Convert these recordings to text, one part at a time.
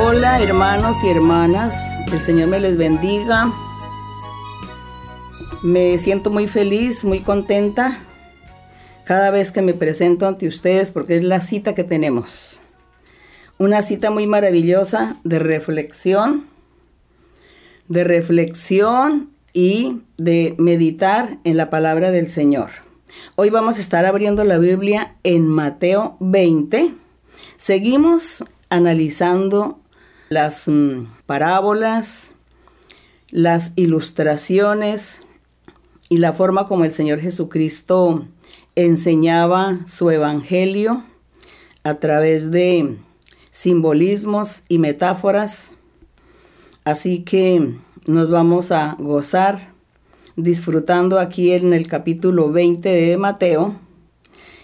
Hola hermanos y hermanas, el Señor me les bendiga. Me siento muy feliz, muy contenta cada vez que me presento ante ustedes porque es la cita que tenemos. Una cita muy maravillosa de reflexión, de reflexión y de meditar en la palabra del Señor. Hoy vamos a estar abriendo la Biblia en Mateo 20. Seguimos analizando las mm, parábolas, las ilustraciones y la forma como el Señor Jesucristo enseñaba su evangelio a través de simbolismos y metáforas. Así que nos vamos a gozar disfrutando aquí en el capítulo 20 de Mateo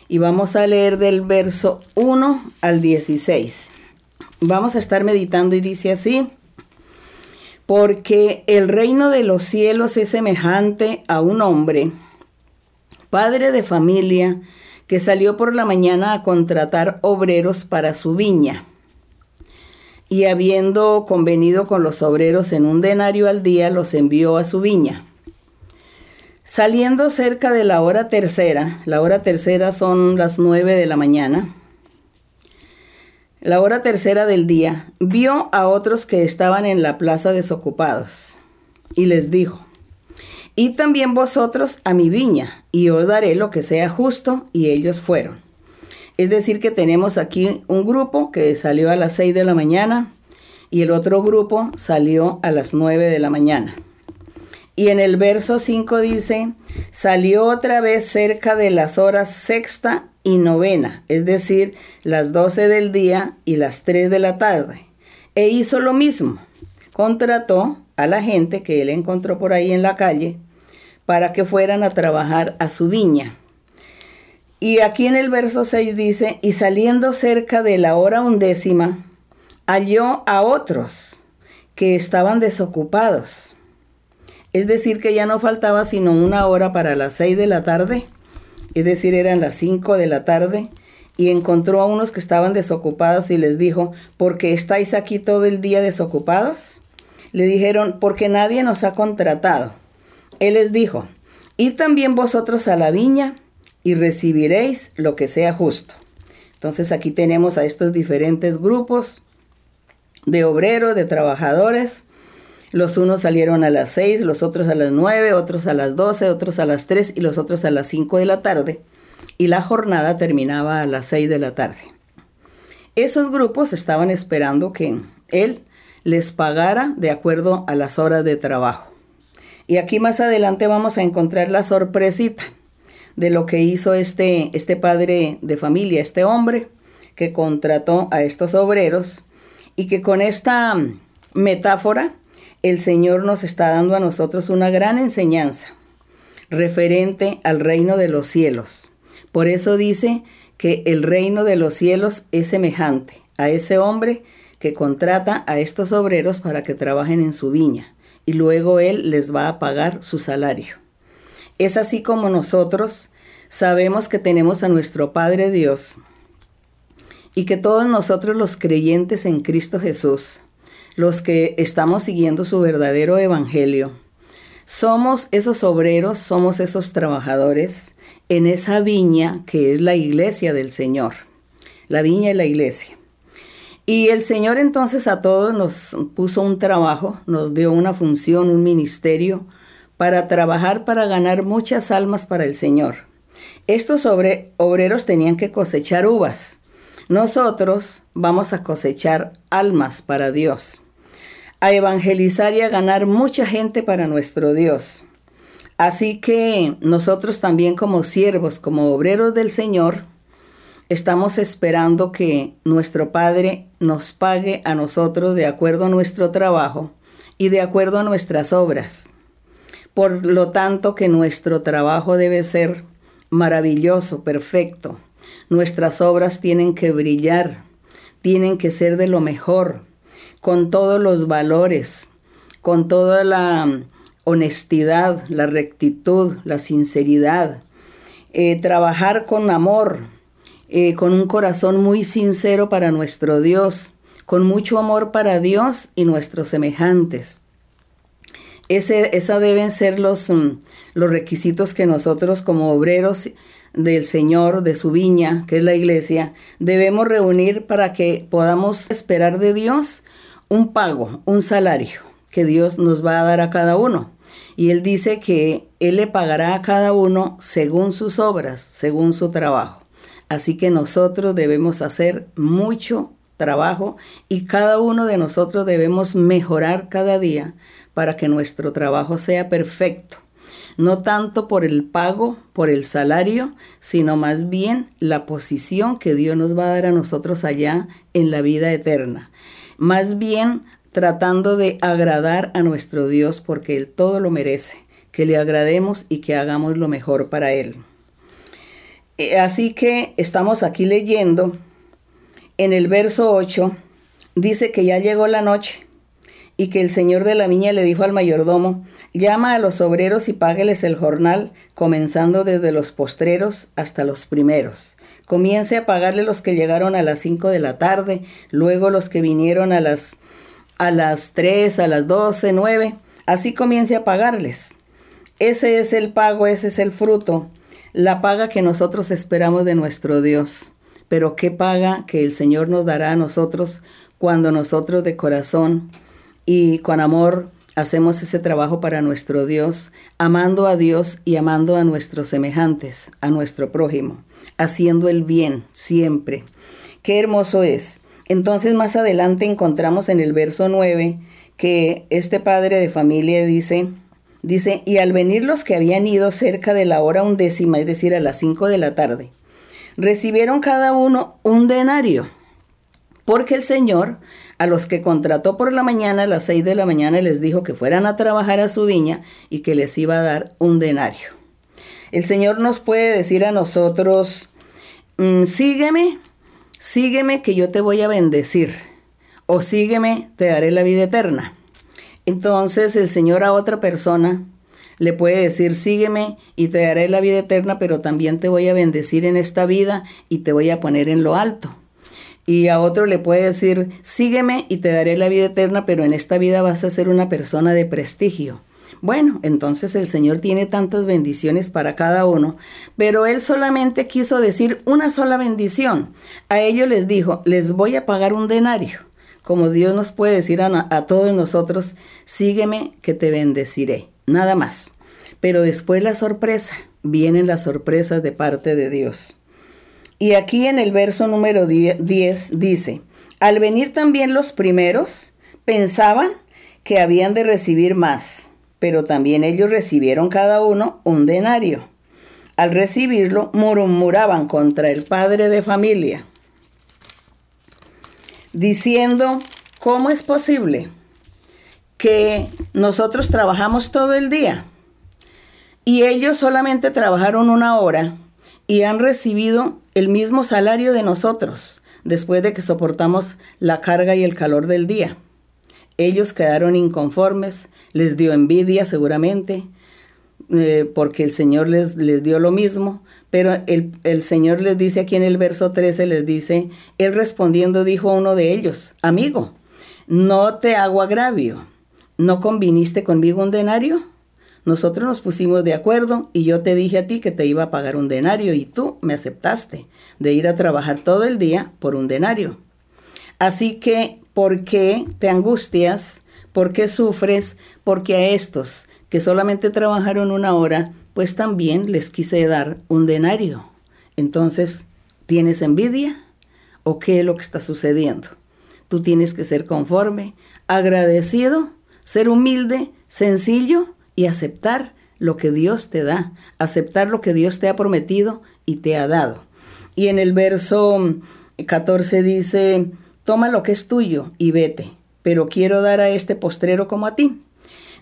y vamos a leer del verso 1 al 16. Vamos a estar meditando y dice así, porque el reino de los cielos es semejante a un hombre, padre de familia, que salió por la mañana a contratar obreros para su viña. Y habiendo convenido con los obreros en un denario al día, los envió a su viña. Saliendo cerca de la hora tercera, la hora tercera son las nueve de la mañana, la hora tercera del día, vio a otros que estaban en la plaza desocupados y les dijo, y también vosotros a mi viña, y os daré lo que sea justo, y ellos fueron. Es decir, que tenemos aquí un grupo que salió a las seis de la mañana y el otro grupo salió a las nueve de la mañana. Y en el verso 5 dice, salió otra vez cerca de las horas sexta y novena, es decir, las 12 del día y las 3 de la tarde. E hizo lo mismo. Contrató a la gente que él encontró por ahí en la calle para que fueran a trabajar a su viña. Y aquí en el verso 6 dice, y saliendo cerca de la hora undécima, halló a otros que estaban desocupados es decir, que ya no faltaba sino una hora para las seis de la tarde, es decir, eran las cinco de la tarde, y encontró a unos que estaban desocupados y les dijo, ¿por qué estáis aquí todo el día desocupados? Le dijeron, porque nadie nos ha contratado. Él les dijo, id también vosotros a la viña y recibiréis lo que sea justo. Entonces aquí tenemos a estos diferentes grupos de obreros, de trabajadores, los unos salieron a las 6, los otros a las 9, otros a las 12, otros a las 3 y los otros a las 5 de la tarde. Y la jornada terminaba a las 6 de la tarde. Esos grupos estaban esperando que él les pagara de acuerdo a las horas de trabajo. Y aquí más adelante vamos a encontrar la sorpresita de lo que hizo este, este padre de familia, este hombre que contrató a estos obreros y que con esta metáfora el Señor nos está dando a nosotros una gran enseñanza referente al reino de los cielos. Por eso dice que el reino de los cielos es semejante a ese hombre que contrata a estos obreros para que trabajen en su viña y luego él les va a pagar su salario. Es así como nosotros sabemos que tenemos a nuestro Padre Dios y que todos nosotros los creyentes en Cristo Jesús los que estamos siguiendo su verdadero evangelio. Somos esos obreros, somos esos trabajadores en esa viña que es la iglesia del Señor, la viña y la iglesia. Y el Señor entonces a todos nos puso un trabajo, nos dio una función, un ministerio para trabajar para ganar muchas almas para el Señor. Estos obreros tenían que cosechar uvas. Nosotros vamos a cosechar almas para Dios a evangelizar y a ganar mucha gente para nuestro Dios. Así que nosotros también como siervos, como obreros del Señor, estamos esperando que nuestro Padre nos pague a nosotros de acuerdo a nuestro trabajo y de acuerdo a nuestras obras. Por lo tanto que nuestro trabajo debe ser maravilloso, perfecto. Nuestras obras tienen que brillar, tienen que ser de lo mejor con todos los valores, con toda la honestidad, la rectitud, la sinceridad, eh, trabajar con amor, eh, con un corazón muy sincero para nuestro Dios, con mucho amor para Dios y nuestros semejantes. Ese, esa deben ser los, mm, los requisitos que nosotros como obreros del Señor, de su viña, que es la iglesia, debemos reunir para que podamos esperar de Dios un pago, un salario que Dios nos va a dar a cada uno. Y Él dice que Él le pagará a cada uno según sus obras, según su trabajo. Así que nosotros debemos hacer mucho trabajo y cada uno de nosotros debemos mejorar cada día para que nuestro trabajo sea perfecto. No tanto por el pago, por el salario, sino más bien la posición que Dios nos va a dar a nosotros allá en la vida eterna. Más bien tratando de agradar a nuestro Dios porque Él todo lo merece, que le agrademos y que hagamos lo mejor para Él. Eh, así que estamos aquí leyendo en el verso 8, dice que ya llegó la noche y que el señor de la viña le dijo al mayordomo, llama a los obreros y págueles el jornal, comenzando desde los postreros hasta los primeros. Comience a pagarle los que llegaron a las 5 de la tarde, luego los que vinieron a las a las 3, a las 12, 9, así comience a pagarles. Ese es el pago, ese es el fruto, la paga que nosotros esperamos de nuestro Dios. Pero qué paga que el Señor nos dará a nosotros cuando nosotros de corazón y con amor hacemos ese trabajo para nuestro Dios, amando a Dios y amando a nuestros semejantes, a nuestro prójimo, haciendo el bien siempre. Qué hermoso es entonces más adelante encontramos en el verso 9 que este padre de familia dice, dice, y al venir los que habían ido cerca de la hora undécima, es decir, a las 5 de la tarde, recibieron cada uno un denario, porque el Señor a los que contrató por la mañana, a las 6 de la mañana, les dijo que fueran a trabajar a su viña y que les iba a dar un denario. El Señor nos puede decir a nosotros, mm, sígueme sígueme que yo te voy a bendecir, o sígueme, te daré la vida eterna. Entonces el Señor a otra persona le puede decir, sígueme y te daré la vida eterna, pero también te voy a bendecir en esta vida y te voy a poner en lo alto. Y a otro le puede decir, sígueme y te daré la vida eterna, pero en esta vida vas a ser una persona de prestigio. Bueno, entonces el Señor tiene tantas bendiciones para cada uno, pero Él solamente quiso decir una sola bendición. A ellos les dijo, les voy a pagar un denario. Como Dios nos puede decir a, a todos nosotros, sígueme que te bendeciré. Nada más. Pero después la sorpresa, vienen las sorpresas de parte de Dios. Y aquí en el verso número 10 dice, al venir también los primeros, pensaban que habían de recibir más pero también ellos recibieron cada uno un denario. Al recibirlo, murmuraban contra el padre de familia, diciendo, ¿cómo es posible que nosotros trabajamos todo el día y ellos solamente trabajaron una hora y han recibido el mismo salario de nosotros después de que soportamos la carga y el calor del día? Ellos quedaron inconformes, les dio envidia seguramente, eh, porque el Señor les, les, dio lo mismo, pero el, el, Señor les dice aquí en el verso 13, les dice, Él respondiendo dijo a uno de ellos, amigo, no te hago agravio, ¿no conviniste conmigo un denario? Nosotros nos pusimos de acuerdo y yo te dije a ti que te iba a pagar un denario y tú me aceptaste de ir a trabajar todo el día por un denario. Así que ¿Por qué te angustias? ¿Por qué sufres? Porque a estos que solamente trabajaron una hora, pues también les quise dar un denario. Entonces, ¿tienes envidia? ¿O qué es lo que está sucediendo? Tú tienes que ser conforme, agradecido, ser humilde, sencillo y aceptar lo que Dios te da, aceptar lo que Dios te ha prometido y te ha dado. Y en el verso 14 dice, Toma lo que es tuyo y vete, pero quiero dar a este postrero como a ti.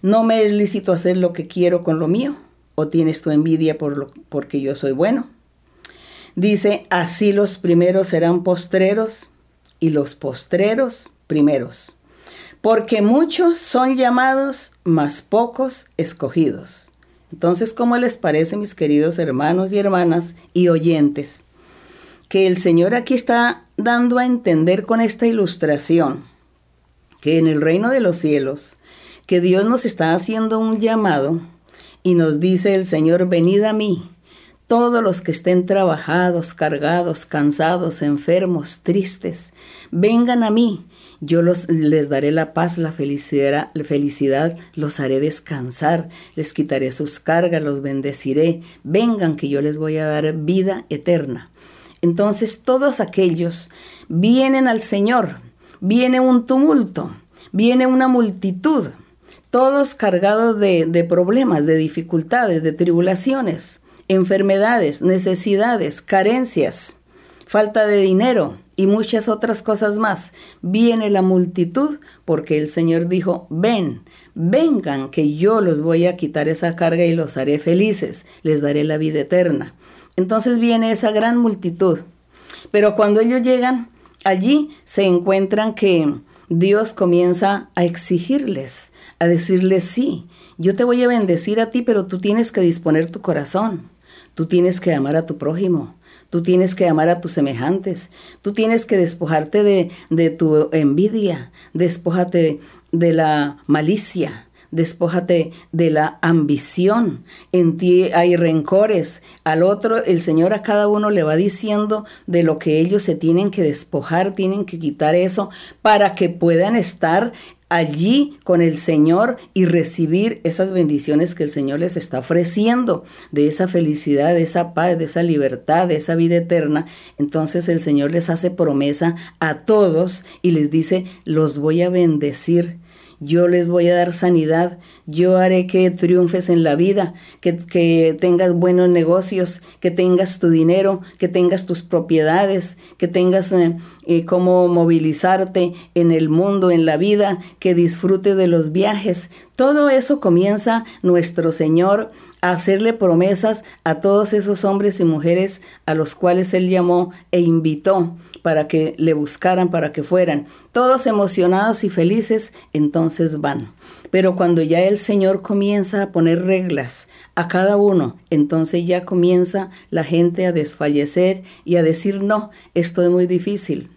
¿No me es lícito hacer lo que quiero con lo mío? ¿O tienes tu envidia por lo, porque yo soy bueno? Dice, así los primeros serán postreros y los postreros primeros. Porque muchos son llamados, mas pocos escogidos. Entonces, ¿cómo les parece, mis queridos hermanos y hermanas y oyentes? Que el Señor aquí está dando a entender con esta ilustración que en el reino de los cielos, que Dios nos está haciendo un llamado y nos dice el Señor, venid a mí, todos los que estén trabajados, cargados, cansados, enfermos, tristes, vengan a mí, yo los, les daré la paz, la felicidad, los haré descansar, les quitaré sus cargas, los bendeciré, vengan que yo les voy a dar vida eterna. Entonces todos aquellos vienen al Señor, viene un tumulto, viene una multitud, todos cargados de problemas, de dificultades, de tribulaciones, enfermedades, necesidades, carencias, falta de dinero, y muchas otras cosas más. Viene la multitud porque el Señor dijo, ven, vengan, que yo los voy a quitar esa carga y los haré felices, les daré la vida eterna. Entonces viene esa gran multitud. Pero cuando ellos llegan allí, se encuentran que Dios comienza a exigirles, a decirles, sí, yo te voy a bendecir a ti, pero tú tienes que disponer tu corazón, tú tienes que amar a tu prójimo, Tú tienes que amar a tus semejantes. Tú tienes que despojarte de, de tu envidia. Despójate de la malicia. Despójate de la ambición. En ti hay rencores. Al otro, el Señor a cada uno le va diciendo de lo que ellos se tienen que despojar, tienen que quitar eso para que puedan estar allí con el Señor y recibir esas bendiciones que el Señor les está ofreciendo, de esa felicidad, de esa paz, de esa libertad, de esa vida eterna. Entonces el Señor les hace promesa a todos y les dice, los voy a bendecir yo les voy a dar sanidad, yo haré que triunfes en la vida, que, que, tengas buenos negocios, que tengas tu dinero, que tengas tus propiedades, que tengas eh, eh, cómo movilizarte en el mundo, en la vida, que disfrutes de los viajes. Todo eso comienza nuestro Señor a hacerle promesas a todos esos hombres y mujeres a los cuales Él llamó e invitó para que le buscaran, para que fueran. Todos emocionados y felices, entonces van. Pero cuando ya el Señor comienza a poner reglas a cada uno, entonces ya comienza la gente a desfallecer y a decir, no, esto es muy difícil.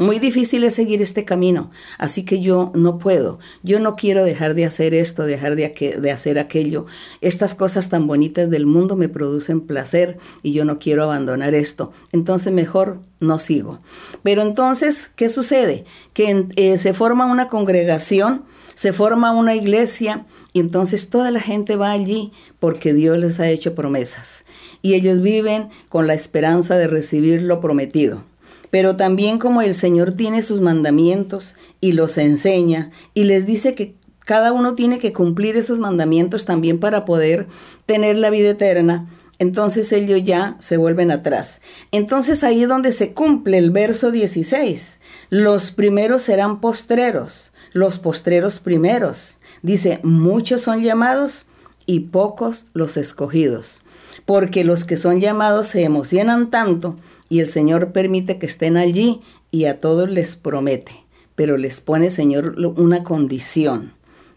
Muy difícil es seguir este camino, así que yo no puedo, yo no quiero dejar de hacer esto, dejar de, hacer aquello. Estas cosas tan bonitas del mundo me producen placer y yo no quiero abandonar esto, entonces mejor no sigo. Pero entonces, ¿qué sucede? Que eh, se forma una congregación, se forma una iglesia y entonces toda la gente va allí porque Dios les ha hecho promesas y ellos viven con la esperanza de recibir lo prometido. Pero también como el Señor tiene sus mandamientos y los enseña y les dice que cada uno tiene que cumplir esos mandamientos también para poder tener la vida eterna, entonces ellos ya se vuelven atrás. Entonces ahí es donde se cumple el verso 16. Los primeros serán postreros, los postreros primeros. Dice, muchos son llamados y pocos los escogidos. Porque los que son llamados se emocionan tanto y el Señor permite que estén allí y a todos les promete, pero les pone, Señor, una condición.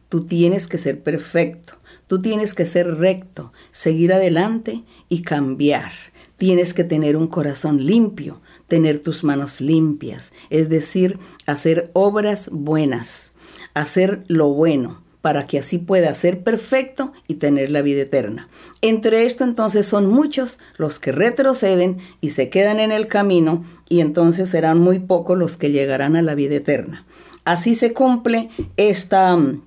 Tú tienes que ser perfecto, tú tienes que ser recto, seguir adelante y cambiar. Tienes que tener un corazón limpio, tener tus manos limpias, es decir, hacer obras buenas, hacer lo bueno, para que así pueda ser perfecto y tener la vida eterna. Entre esto entonces son muchos los que retroceden y se quedan en el camino y entonces serán muy pocos los que llegarán a la vida eterna. Así se cumple esta mm,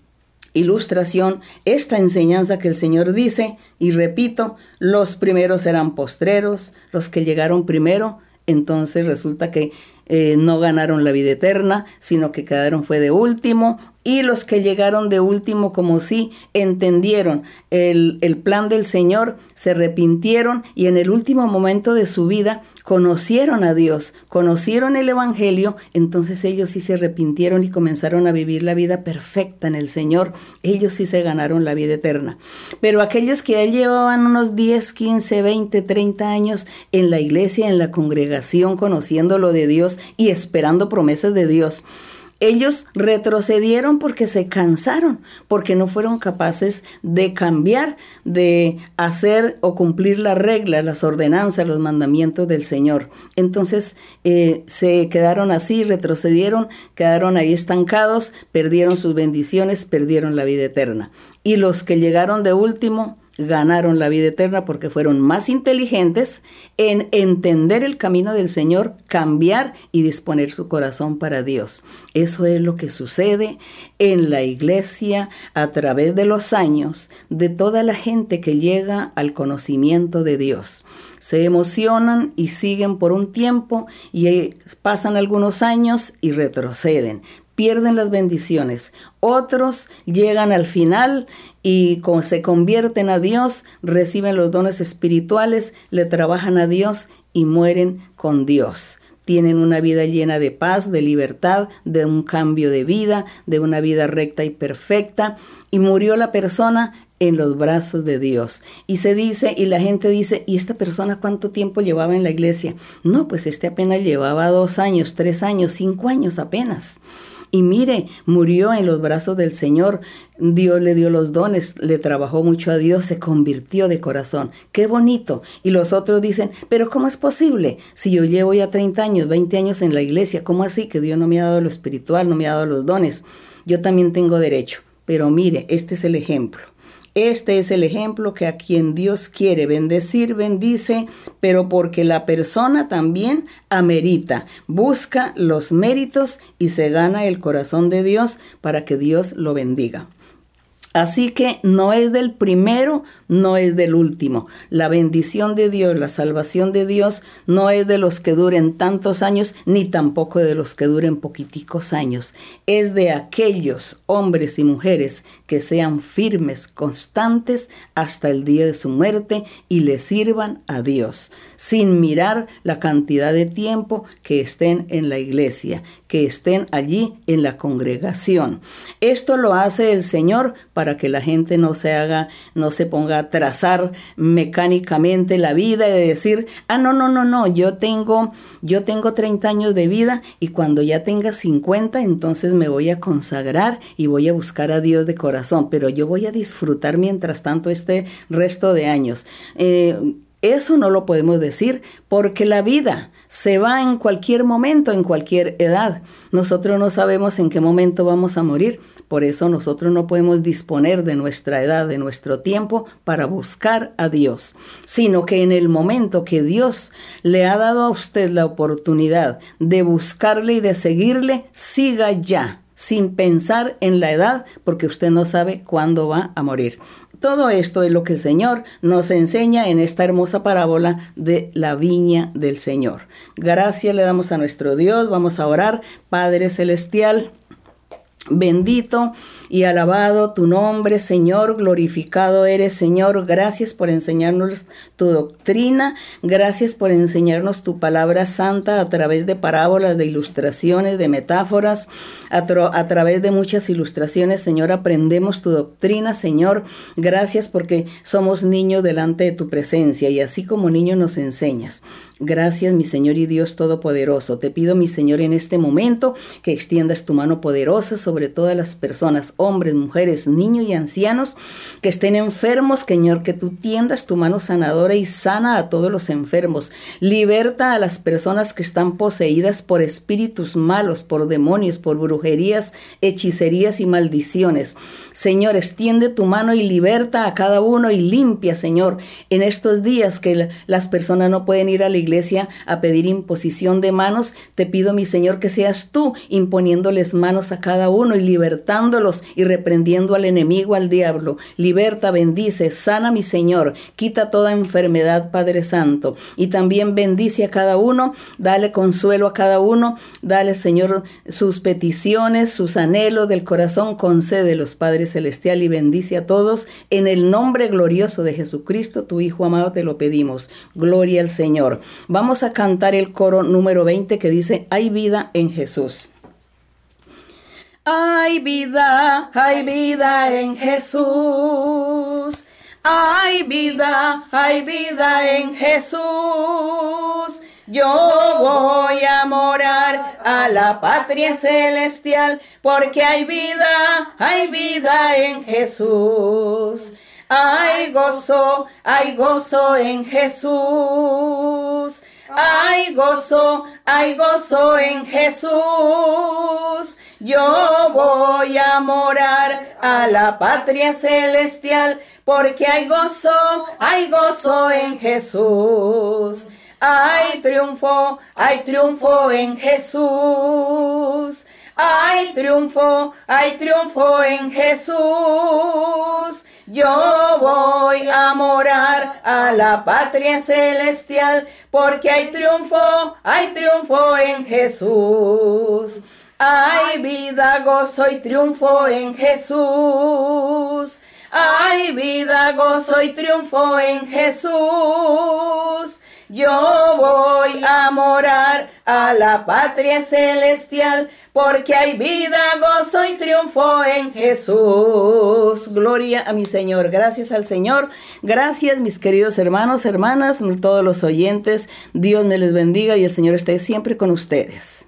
ilustración, esta enseñanza que el Señor dice, y repito, los primeros serán postreros, los que llegaron primero, entonces resulta que eh, no ganaron la vida eterna, sino que quedaron fue de último, y los que llegaron de último como sí entendieron el, el plan del Señor, se arrepintieron y en el último momento de su vida conocieron a Dios, conocieron el Evangelio, entonces ellos sí se arrepintieron y comenzaron a vivir la vida perfecta en el Señor, ellos sí se ganaron la vida eterna. Pero aquellos que llevaban unos 10, 15, 20, 30 años en la iglesia, en la congregación, conociendo lo de Dios y esperando promesas de Dios, Ellos retrocedieron porque se cansaron, porque no fueron capaces de cambiar, de hacer o cumplir las reglas, las ordenanzas, los mandamientos del Señor. Entonces eh, se quedaron así, retrocedieron, quedaron ahí estancados, perdieron sus bendiciones, perdieron la vida eterna. Y los que llegaron de último, ganaron la vida eterna porque fueron más inteligentes en entender el camino del Señor, cambiar y disponer su corazón para Dios. Eso es lo que sucede en la iglesia a través de los años de toda la gente que llega al conocimiento de Dios. Se emocionan y siguen por un tiempo y pasan algunos años y retroceden pierden las bendiciones. Otros llegan al final y se convierten a Dios, reciben los dones espirituales, le trabajan a Dios y mueren con Dios. Tienen una vida llena de paz, de libertad, de un cambio de vida, de una vida recta y perfecta. Y murió la persona en los brazos de Dios. Y se dice, y la gente dice, ¿y esta persona cuánto tiempo llevaba en la iglesia? No, pues este apenas llevaba dos años, tres años, cinco años apenas. Y mire, murió en los brazos del Señor. Dios le dio los dones, le trabajó mucho a Dios, se convirtió de corazón. Qué bonito. Y los otros dicen, pero ¿cómo es posible? Si yo llevo ya 30 años, 20 años en la iglesia, ¿cómo así que Dios no me ha dado lo espiritual, no me ha dado los dones? Yo también tengo derecho. Pero mire, este es el ejemplo. Este es el ejemplo que a quien Dios quiere bendecir, bendice, pero porque la persona también amerita, busca los méritos y se gana el corazón de Dios para que Dios lo bendiga. Así que no es del primero, no es del último. La bendición de Dios, la salvación de Dios no es de los que duren tantos años, ni tampoco de los que duren poquiticos años. Es de aquellos hombres y mujeres que sean firmes, constantes hasta el día de su muerte y le sirvan a Dios, sin mirar la cantidad de tiempo que estén en la iglesia, que estén allí en la congregación. Esto lo hace el Señor para que la gente no se haga, no se ponga a trazar mecánicamente la vida y decir, ah, no, no, no, no, yo tengo, yo tengo 30 años de vida y cuando ya tenga 50, entonces me voy a consagrar y voy a buscar a Dios de corazón, pero yo voy a disfrutar mientras tanto este resto de años. Eh, eso no lo podemos decir porque la vida se va en cualquier momento, en cualquier edad. Nosotros no sabemos en qué momento vamos a morir, por eso nosotros no podemos disponer de nuestra edad, de nuestro tiempo para buscar a Dios, sino que en el momento que Dios le ha dado a usted la oportunidad de buscarle y de seguirle, siga ya sin pensar en la edad, porque usted no sabe cuándo va a morir. Todo esto es lo que el Señor nos enseña en esta hermosa parábola de la viña del Señor. Gracias le damos a nuestro Dios, vamos a orar, Padre Celestial. Bendito y alabado tu nombre, Señor, glorificado eres, Señor. Gracias por enseñarnos tu doctrina, gracias por enseñarnos tu palabra santa a través de parábolas, de ilustraciones, de metáforas, a, través de muchas ilustraciones, Señor, aprendemos tu doctrina, Señor. Gracias porque somos niños delante de tu presencia y así como niños nos enseñas. Gracias, mi Señor y Dios Todopoderoso. Te pido, mi Señor, en este momento que extiendas tu mano poderosa sobre todas las personas, hombres, mujeres, niños y ancianos que estén enfermos, Señor, que tú tiendas tu mano sanadora y sana a todos los enfermos. Liberta a las personas que están poseídas por espíritus malos, por demonios, por brujerías, hechicerías y maldiciones. Señor, extiende tu mano y liberta a cada uno y limpia, Señor, en estos días que las personas no pueden ir a la iglesia a pedir imposición de manos, te pido, mi Señor, que seas tú imponiéndoles manos a cada y libertándolos y reprendiendo al enemigo, al diablo. Liberta, bendice, sana, mi Señor, quita toda enfermedad, Padre Santo. Y también bendice a cada uno, dale consuelo a cada uno, dale, Señor, sus peticiones, sus anhelos del corazón, concédelos, Padre Celestial, y bendice a todos. En el nombre glorioso de Jesucristo, tu Hijo amado, te lo pedimos. Gloria al Señor. Vamos a cantar el coro número 20 que dice, hay vida en Jesús. Hay vida, hay vida en Jesús. Hay vida, hay vida en Jesús. Yo voy a morar a la patria celestial porque hay vida, hay vida en Jesús. Hay gozo, hay gozo en Jesús. Hay gozo, hay gozo en Jesús. Yo voy a morar a la patria celestial porque hay gozo, hay gozo en Jesús. Hay triunfo, hay triunfo en Jesús. Hay triunfo, hay triunfo en Jesús. Yo voy a morar a la patria celestial porque hay triunfo, hay triunfo en Jesús. Hay vida, gozo y triunfo en Jesús. Hay vida, gozo y triunfo en Jesús. Yo voy a morar a la patria celestial porque hay vida, gozo y triunfo en Jesús. Gloria a mi Señor. Gracias al Señor. Gracias mis queridos hermanos, hermanas, todos los oyentes. Dios me les bendiga y el Señor esté siempre con ustedes.